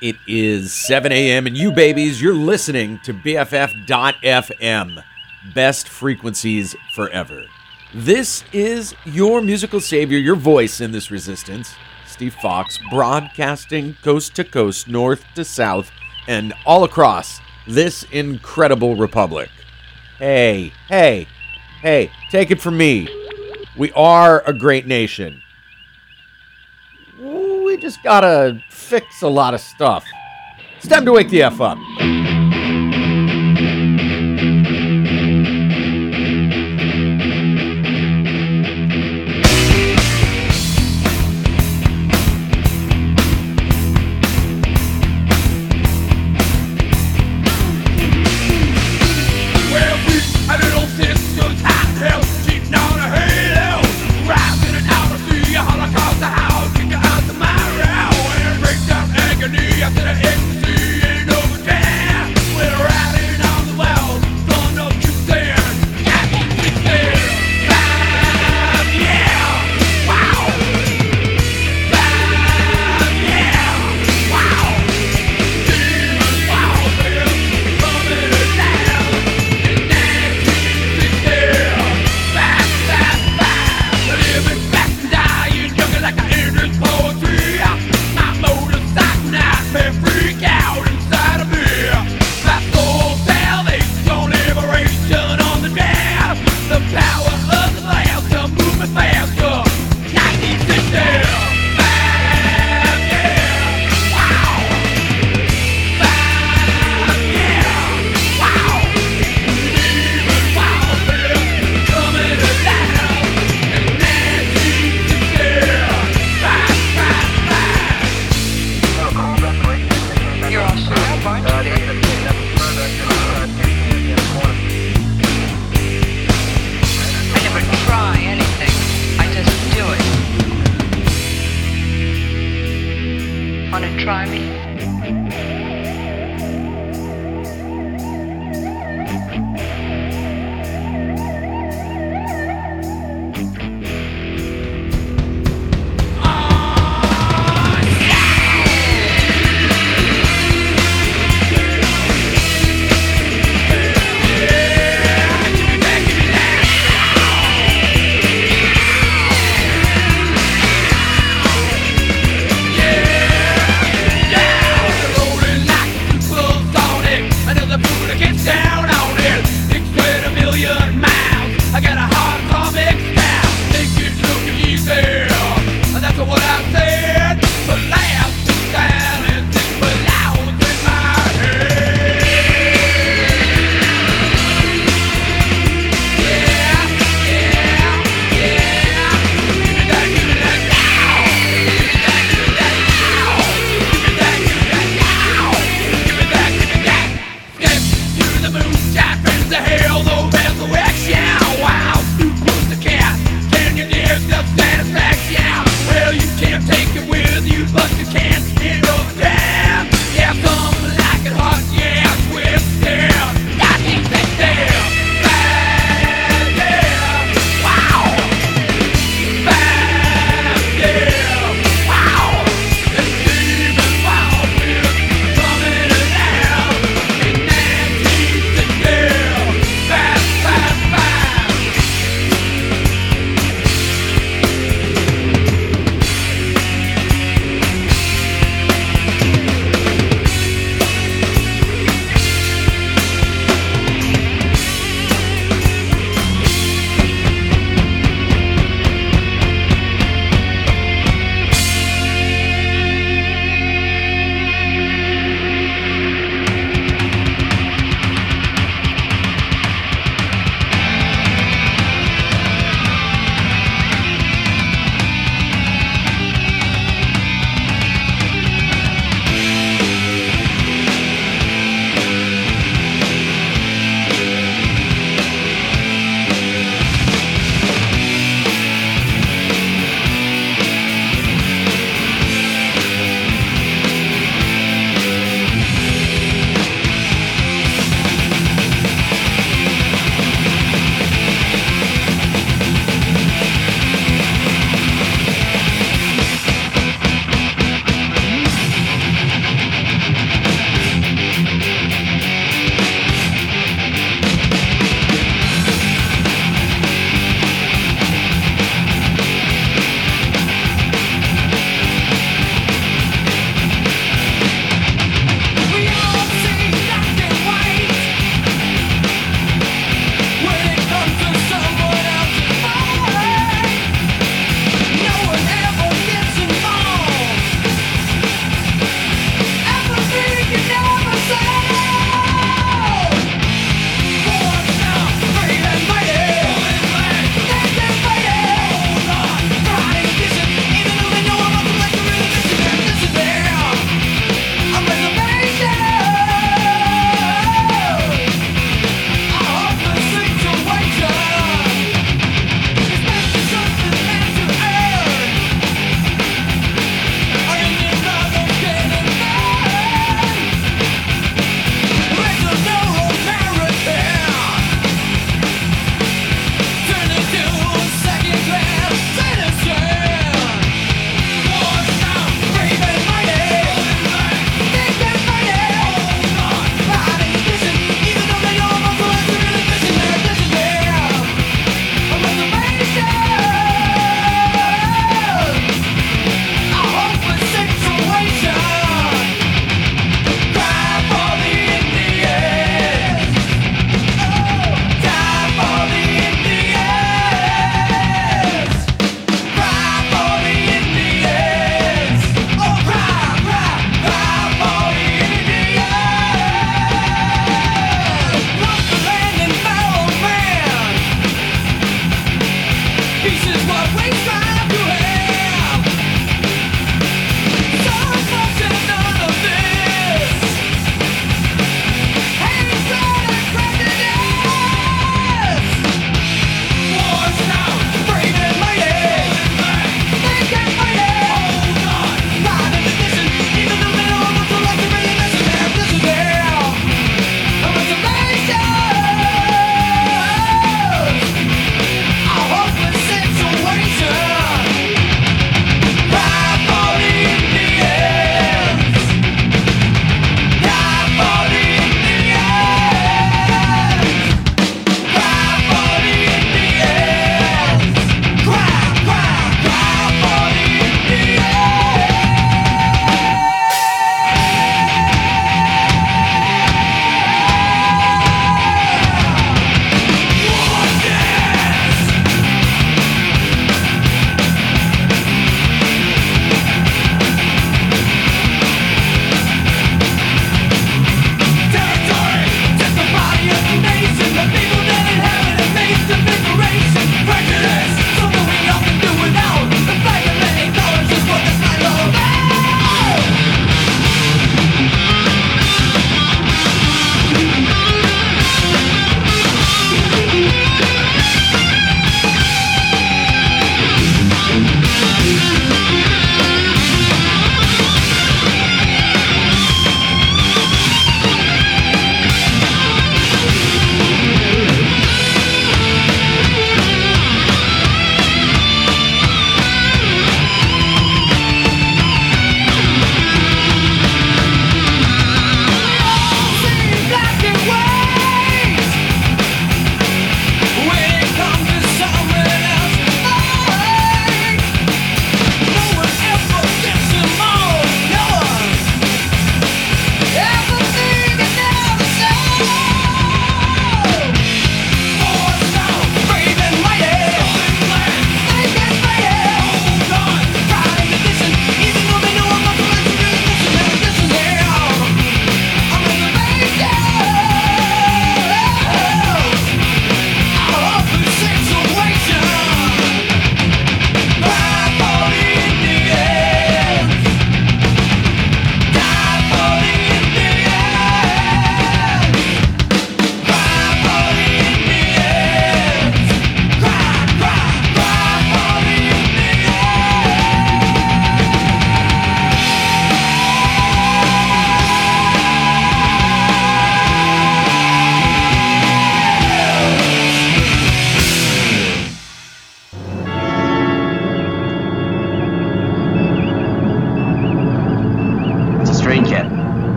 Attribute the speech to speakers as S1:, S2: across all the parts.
S1: It is 7 a.m. and you babies, you're listening to BFF.FM. Best frequencies forever. This is your musical savior, your voice in this resistance. Steve Foxx, broadcasting coast to coast, north to south, and all across this incredible republic. Hey, hey, hey, take it from me. We are a great nation. We just gotta fix a lot of stuff. It's time to wake the F up.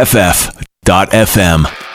S2: BFF.FM.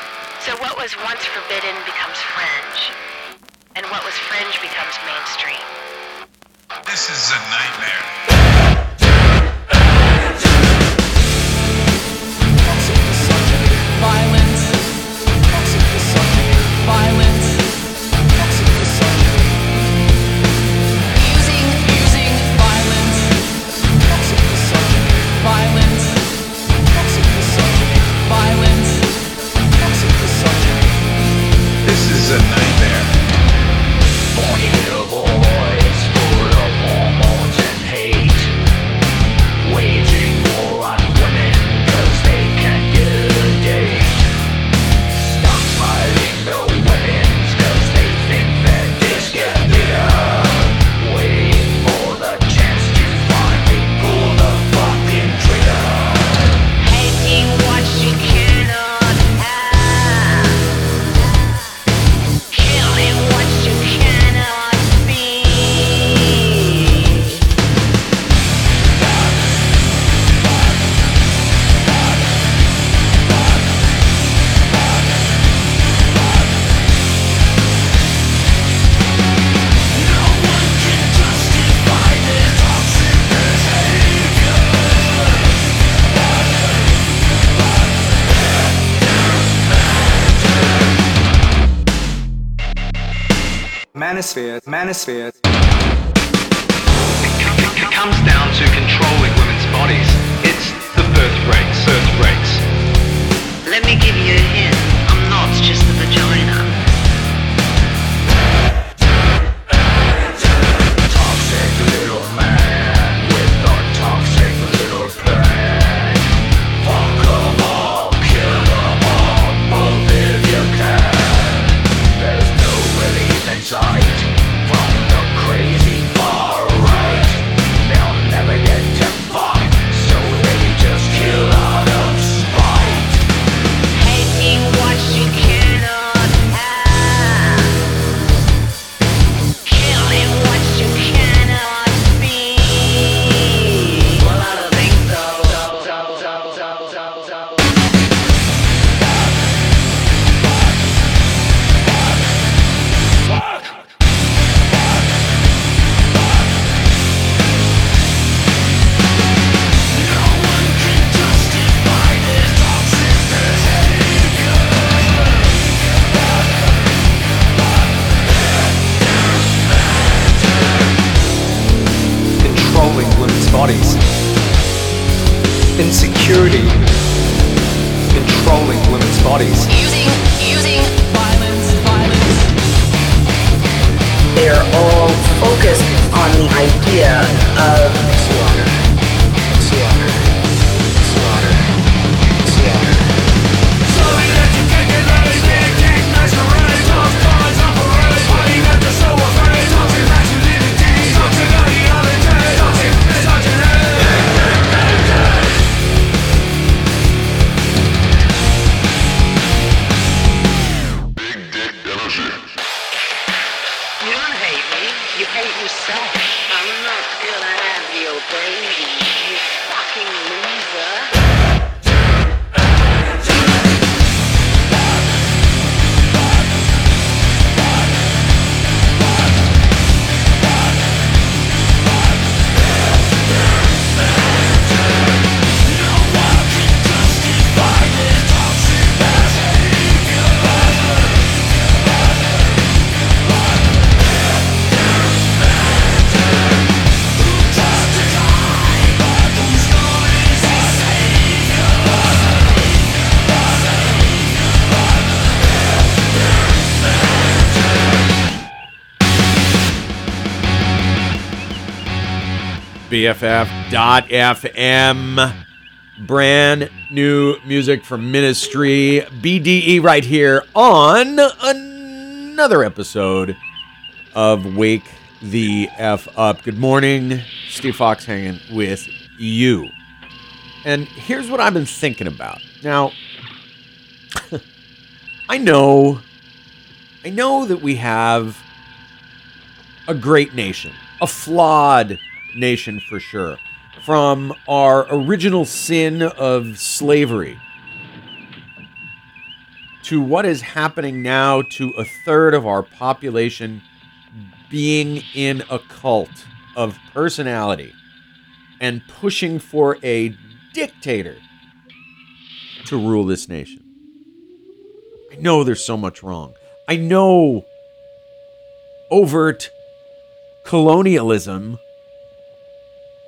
S3: meiosphere
S4: BFF.FM. Brand new music from Ministry BDE right here on another episode of Wake the F Up. Good morning. Steve Foxx hanging with you. And here's what I've been thinking about. Now, I know, I know that we have a great nation, a flawed nation for sure, from our original sin of slavery to what is happening now to a third of our population being in a cult of personality and pushing for a dictator to rule this nation. I know there's so much wrong. I know overt colonialism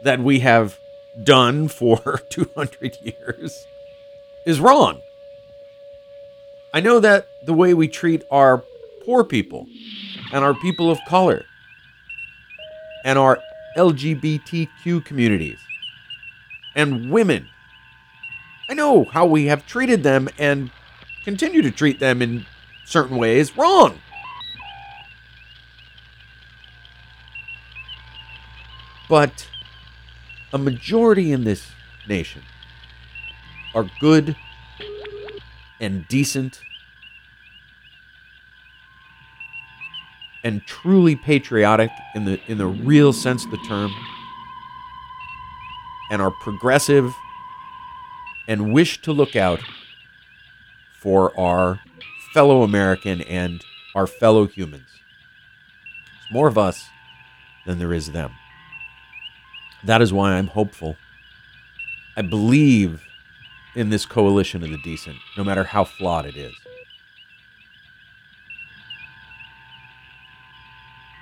S4: that we have done for 200 years is wrong. I know that the way we treat our poor people and our people of color and our LGBTQ communities and women. I know how we have treated them and continue to treat them in certain ways wrong. But a majority in this nation are good and decent and truly patriotic in the in the real sense of the term and are progressive and wish to look out for our fellow American and our fellow humans. There's more of us than there is them. That is why I'm hopeful. I believe in this coalition of the decent, no matter how flawed it is.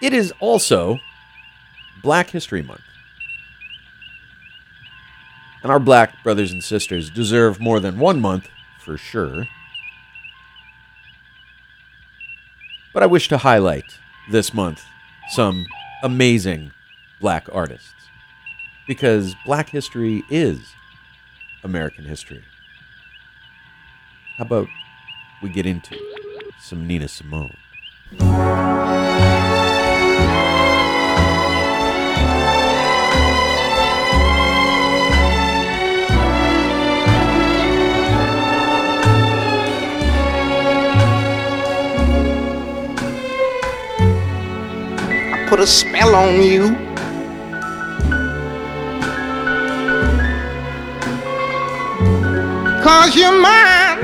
S4: It is also Black History Month. And our black brothers and sisters deserve more than one month, for sure. But I wish to highlight this month some amazing black artists. Because black history is American history. How about we get into some Nina Simone?
S5: I put a spell on you. cause you're mine.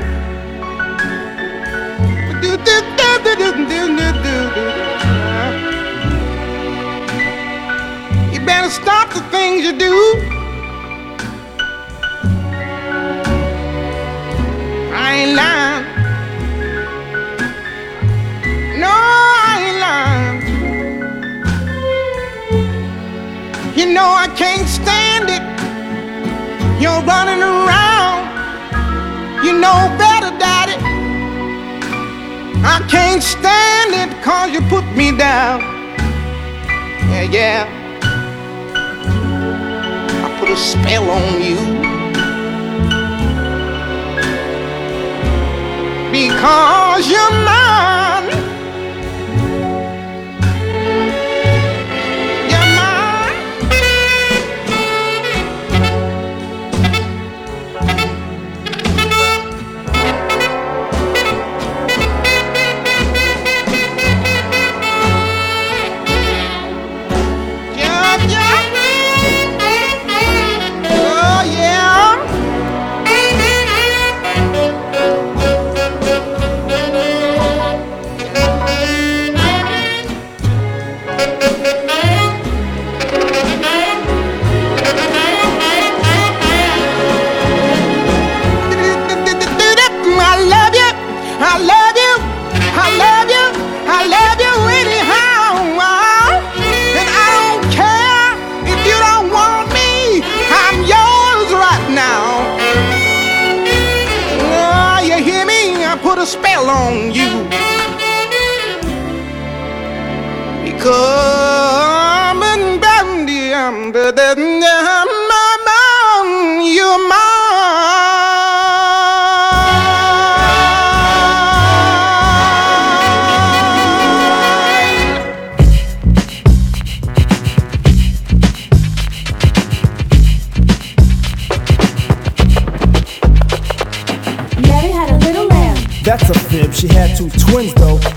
S5: You better stop the things you do. I ain't lying. No, I ain't lying. You know I can't stand it. You're running around. You know better, Daddy. I can't stand it cause you put me down. Yeah, yeah. I put a spell on you. Because you're mine.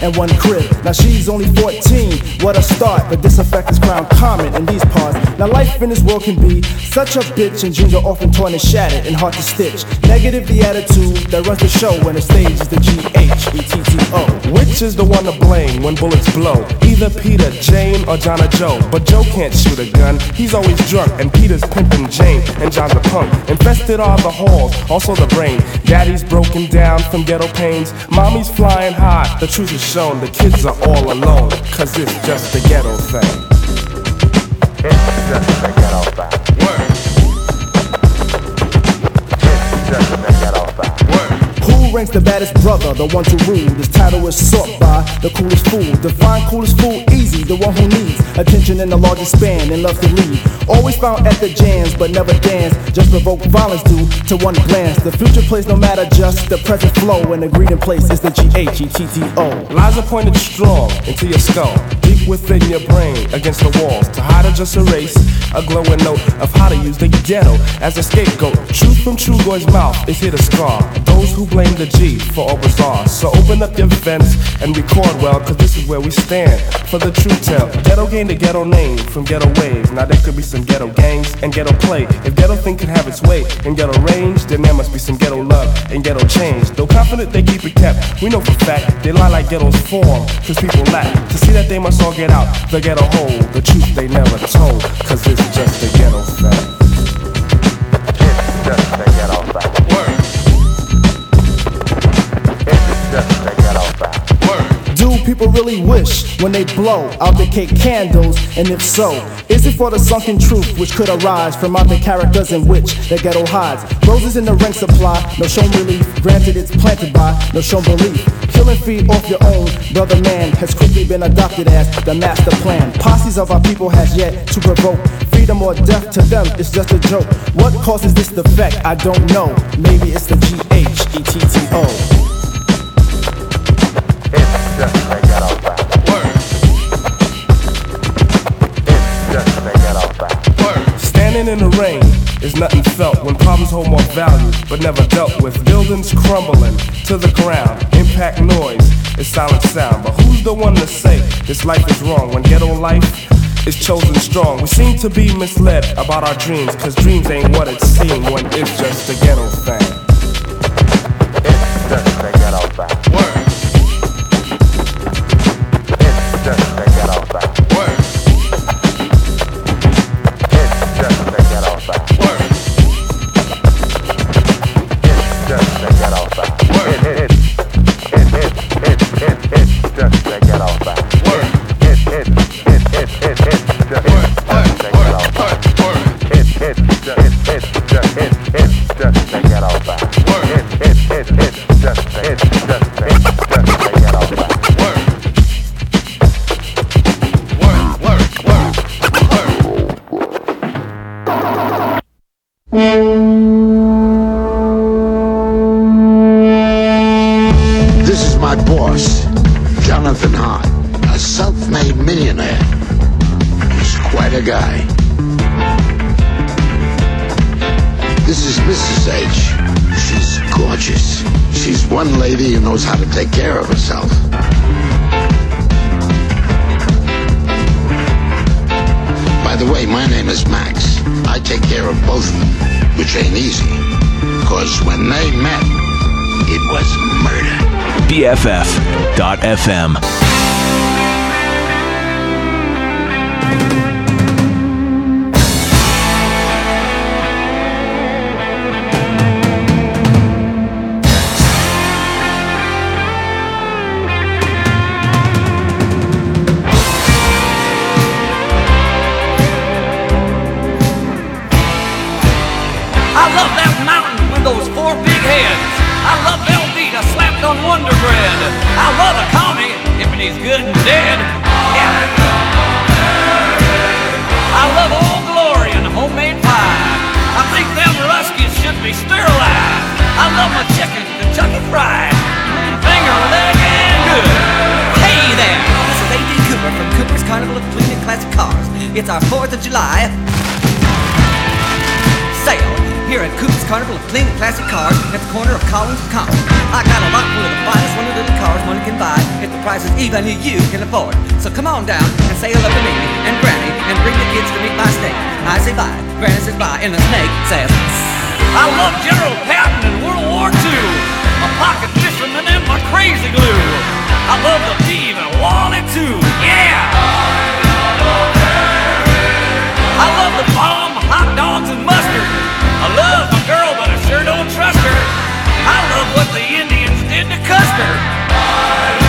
S5: And
S6: one crib. Now she's only 14. What a start, but this effect is ground common in these parts. Now life in this world can be such a bitch, and dreams are often torn and shattered and hard to stitch. Negative the attitude that runs the show when the stage is the G H E T T O.
S7: Which is the one to blame when bullets blow? Either Peter, Jane, or John or Joe. But Joe can't shoot a gun, he's always drunk, and Peter's pimping Jane, and John's a punk. Infested are the halls, also the brain. Daddy's broken down from ghetto pains. Mommy's flying high, the truth is shown. The kids are all alone, cause it's just a ghetto thing. It's just a ghetto thing. Word. It's just a ghetto thing.
S6: Who ranks the baddest brother, the one to rule? This title is sought by the coolest fool. Define coolest fool easy, the one who needs attention in the largest span and loves to lead. Always found at the jams, but never dance. Just provoke violence due to one glance. The future plays no matter just the present flow, and the greeting place is the G H E T T O.
S7: Lies are pointed strong into your skull, deep within your brain, against the walls. To hide or just erase a glowing note of how to use the ghetto as a scapegoat. Truth from Tommy Boy's mouth is here to scar those who blame the G for all bizarre. So open up your vents and record well, cause this is where we stand for the true tale. Ghetto gained a ghetto name from ghetto waves. Now there could be some ghetto gangs and ghetto play. If ghetto thing can have its way in ghetto range, then there must be some ghetto love and ghetto change. Though confident they keep it kept, we know for fact they lie like ghettos form, cause people lack to see that they must all get out the ghetto hole. The truth they never told, cause it's just a ghetto thing.
S6: People really wish when they blow out the cake candles? And if so, is it for the sunken truth which could arise from out the characters in which the ghetto hides? Roses in the rank supply, no shown relief. Granted, it's planted by no shown belief. Killing feed off your own brother man has quickly been adopted as the master plan. Posses of our people has yet to provoke freedom or death to them. It's just a joke. What causes this defect? I don't know. Maybe it's the G H E T T O.
S7: in the rain is nothing felt when problems hold more value but never dealt with. Buildings crumbling to the ground. Impact noise is silent sound. But who's the one to say this life is wrong when ghetto life is chosen strong? We seem to be misled about our dreams, cause dreams ain't what it seems when it's just a ghetto thing.
S8: Is Max. I take care of both of them, which ain't easy. Cause when they met, it was murder.
S9: BFF.FM.
S10: It's our 4th of July sale here at Cooper's Carnival of Clean Classic Cars at the corner of Collins and Common. I got a lot full of the finest one of little cars money can buy if the price is even you can afford. So come on down and say hello to me and Granny and bring the kids to meet my snake. I say bye, Granny says bye, and the snake says.
S11: I love General Patton in World War II, my pocket fisherman and my crazy glue. I love the Beav and Wally too, yeah! I love the bomb, hot dogs, and mustard. I love my girl, but I sure don't trust her. I love what the Indians did to Custer.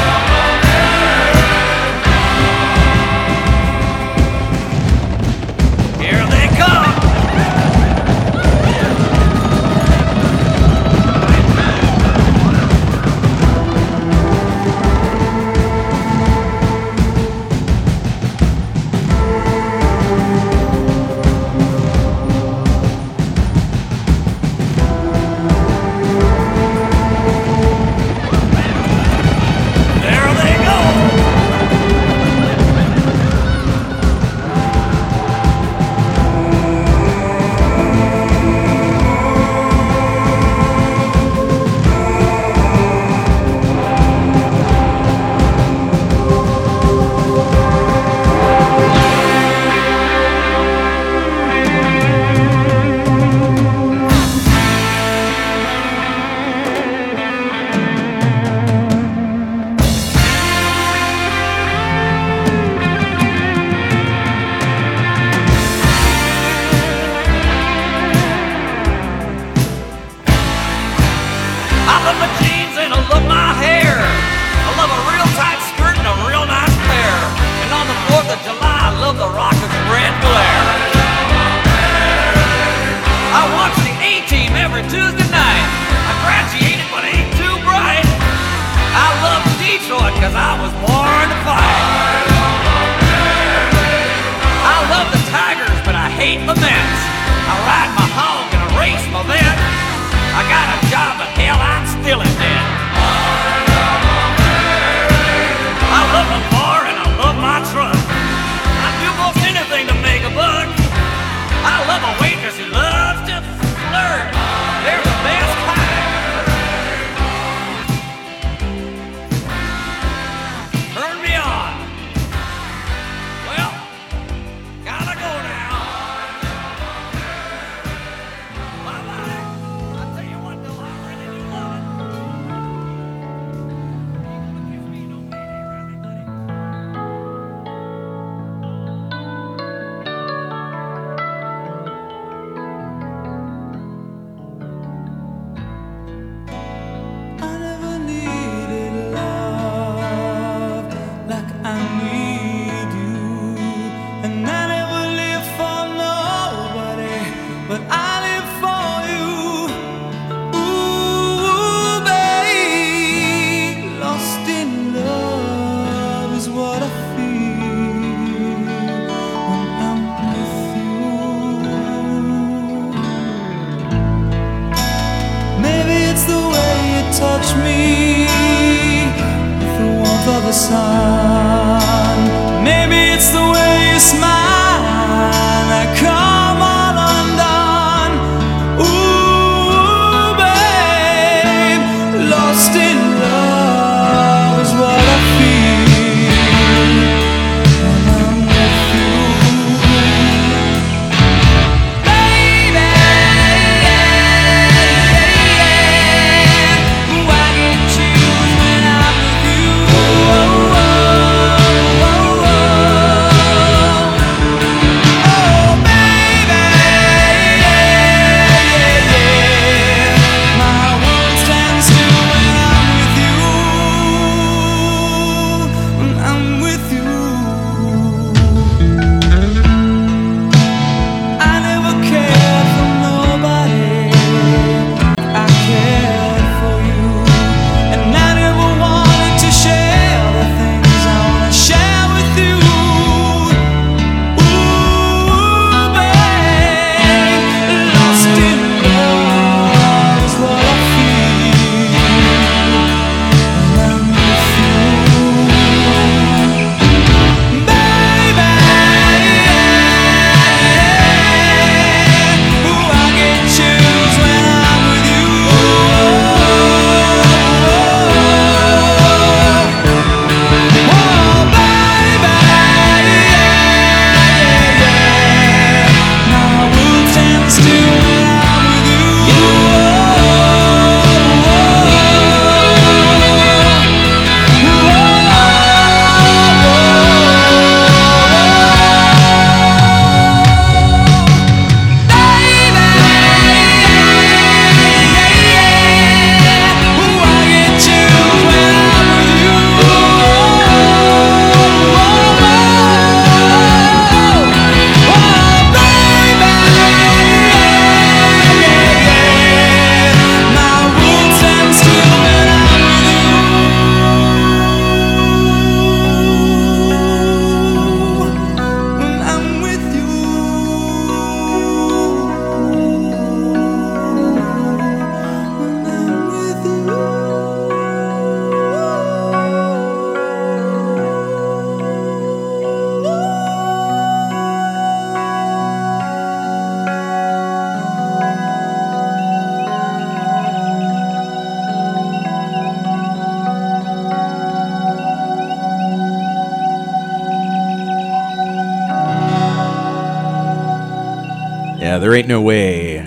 S4: There ain't no way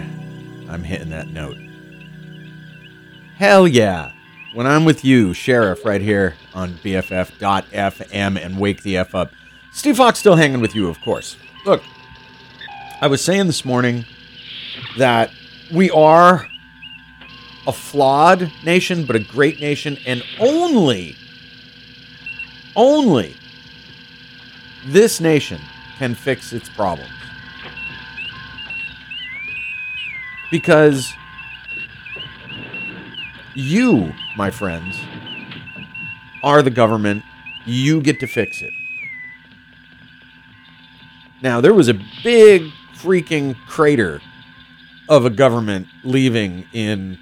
S4: I'm hitting that note. Hell yeah. When I'm with you, Sheriff, right here on BFF.FM and Wake the F Up. Steve Foxx still hanging with you, of course. Look, I was saying this morning that we are a flawed nation, but a great nation, and only, only this nation can fix its problems. Because you, my friends, are the government. You get to fix it. Now, there was a big freaking crater of a government leaving in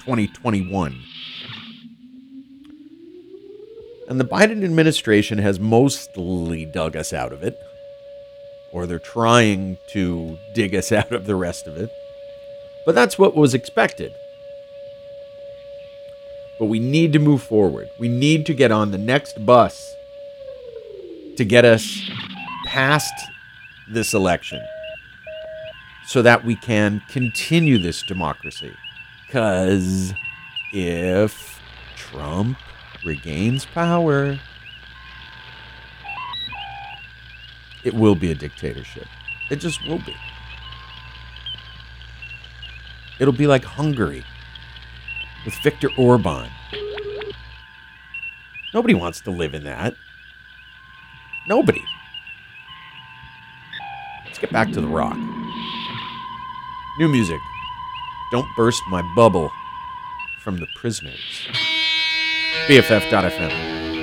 S4: 2021. And the Biden administration has mostly dug us out of it, or they're trying to dig us out of the rest of it. But that's what was expected. But we need to move forward. We need to get on the next bus to get us past this election so that we can continue this democracy. Because if Trump regains power, it will be a dictatorship. It just will be. It'll be like Hungary with Viktor Orban. Nobody wants to live in that. Nobody. Let's get back to the rock. New music. Don't burst my bubble from the prisoners. BFF.fm.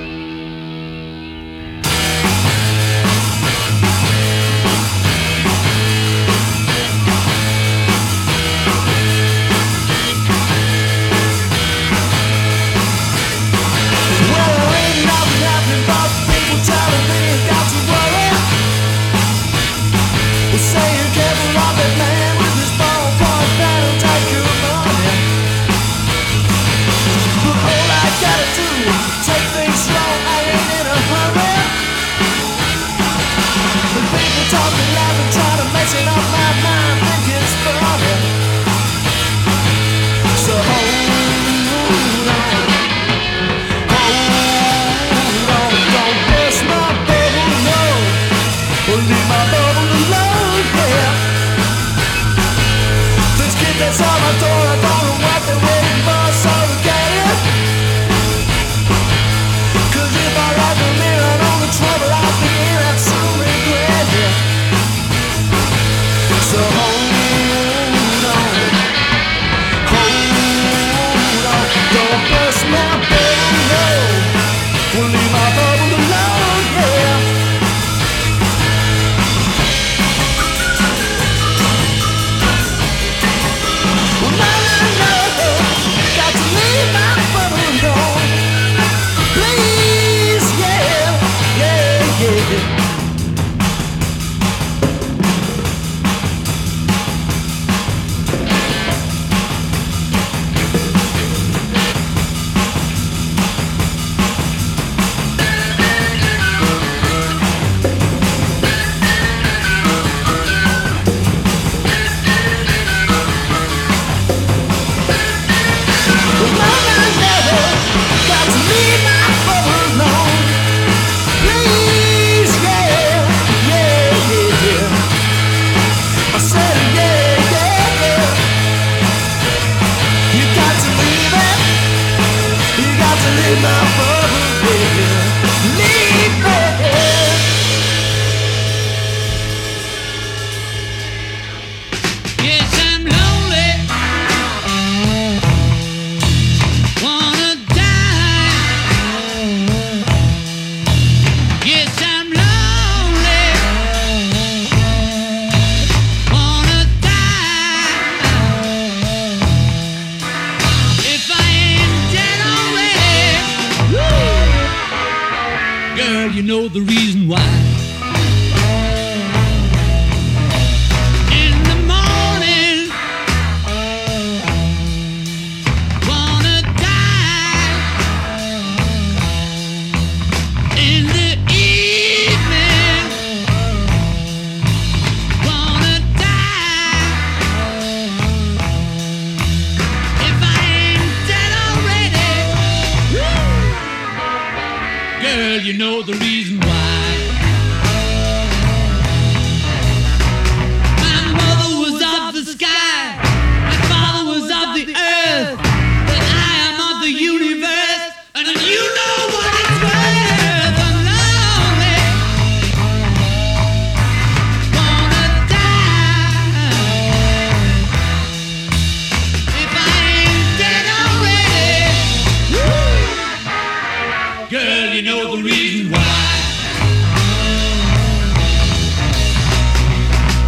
S9: you know the
S1: reason why.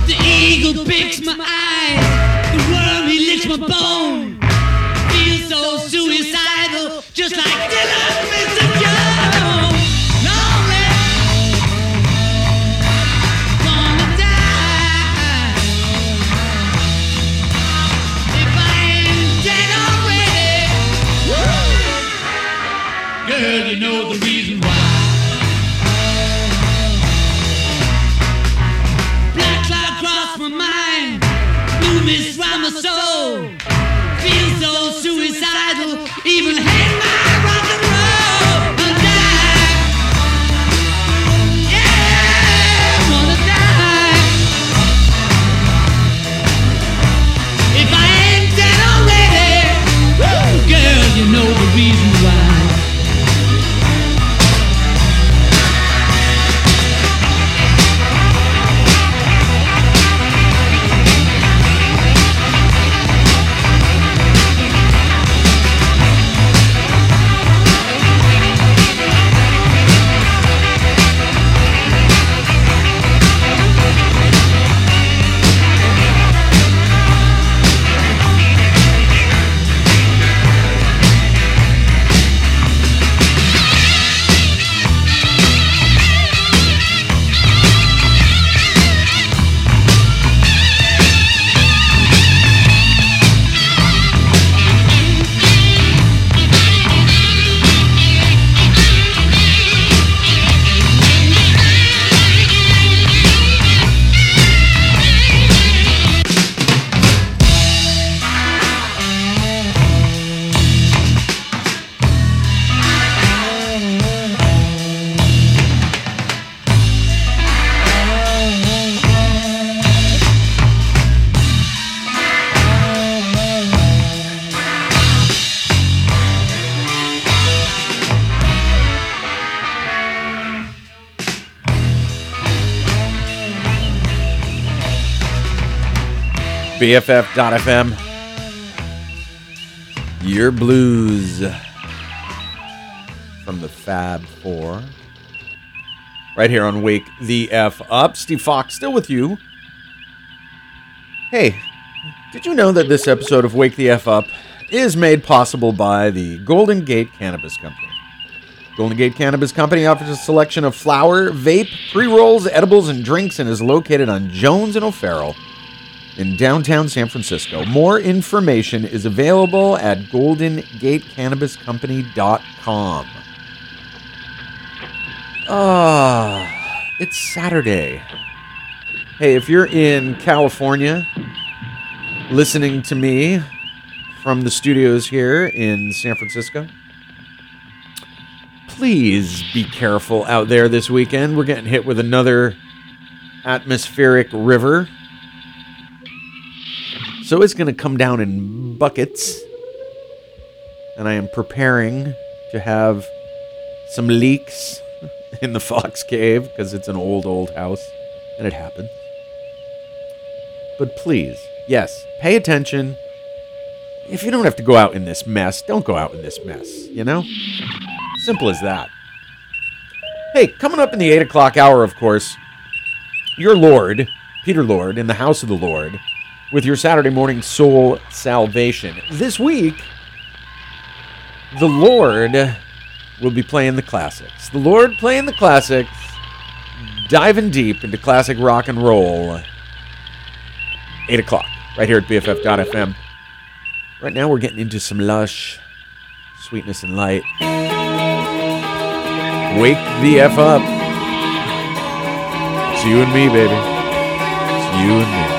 S1: The eagle picks my eyes, the worm he licks my bone.
S4: BFF.FM. Yer Blues from the Fab Four. Right here on Wake the F Up. Steve Foxx still with you. Hey, did you know that this episode of Wake the F Up is made possible by the Golden Gate Cannabis Company? Golden Gate Cannabis Company offers a selection of flower, vape, pre rolls, edibles, and drinks and is located on Jones and O'Farrell in downtown San Francisco. More information is available at goldengatecannabiscompany.com. Ah, it's Saturday. Hey, if you're in California listening to me from the studios here in San Francisco, please be careful out there this weekend. We're getting hit with another atmospheric river. So it's going to come down in buckets. And I am preparing to have some leaks in the Foxx Cave because it's an old, old house and it happens. But please, yes, pay attention. If you don't have to go out in this mess, don't go out in this mess, you know? Simple as that. Hey, coming up in the 8 o'clock hour, of course, your Lord, Peter Lord, in the house of the Lord, with your Saturday morning soul salvation. This week, the Lord will be playing the classics. The Lord playing the classics, diving deep into classic rock and roll. 8 o'clock, right here at BFF.FM. Right now, we're getting into some lush sweetness and light. Wake the F up. It's you and me, baby. It's you and me.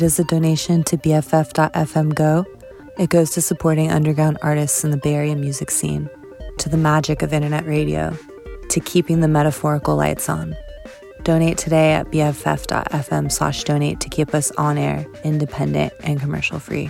S12: It is a donation to BFF.FM Go, it goes to supporting underground artists in the Bay Area music scene, to the magic of internet radio, to keeping the metaphorical lights on. Donate today at bff.fm slash donate to keep us on air, independent, and commercial free.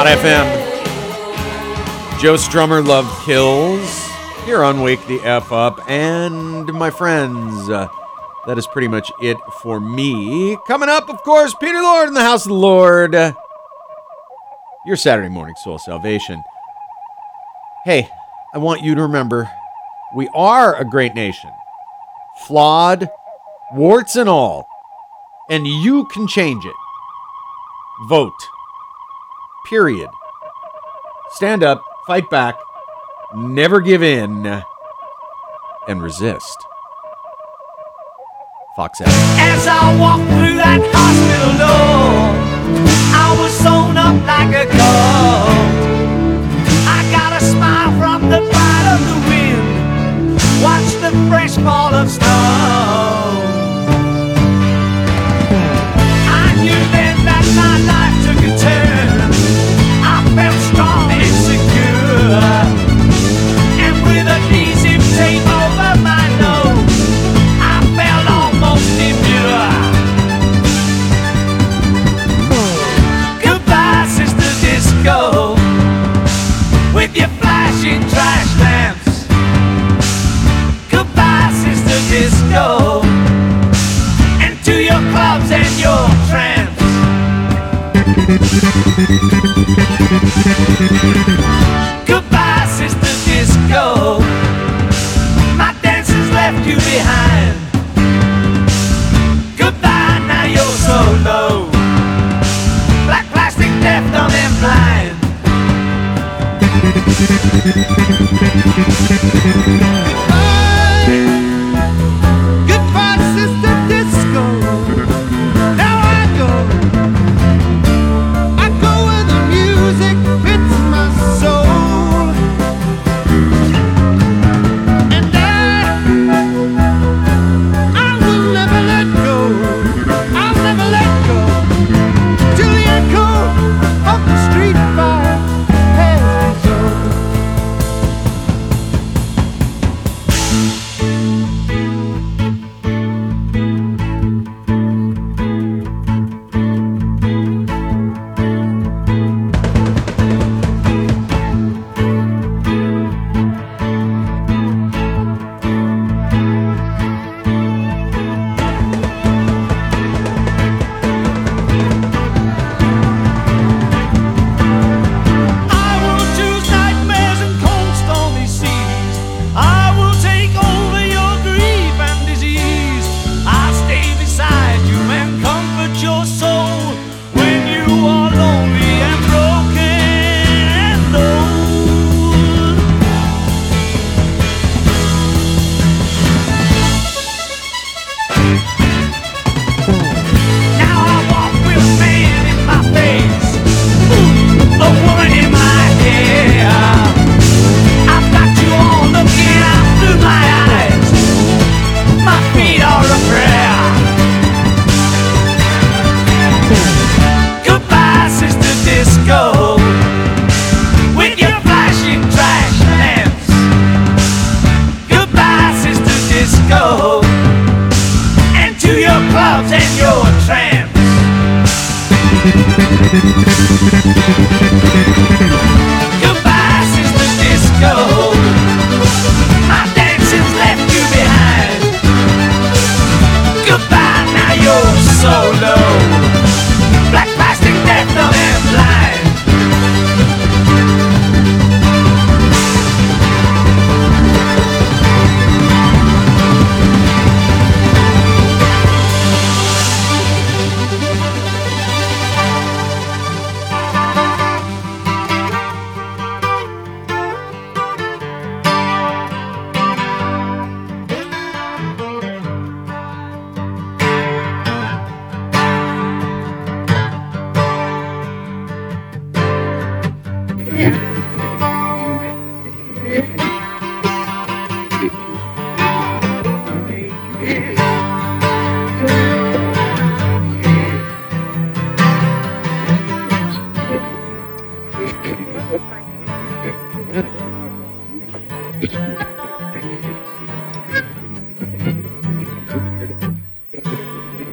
S4: BFF.FM. Joe Strummer, Love Kills. Here on Wake the F Up. And my friends, uh, that is pretty much it for me. Coming up, of course, Peter Lord in the House of the Lord. Your Saturday morning soul salvation. Hey, I want you to remember we are a great nation. Flawed, warts and all. And you can change it. Vote. Period. Stand up, fight back, never give in, and resist. Fox F.
S9: As I walked through that hospital door, I was sewn up like a. I got a smile from the of the wind. The fresh fall of snow.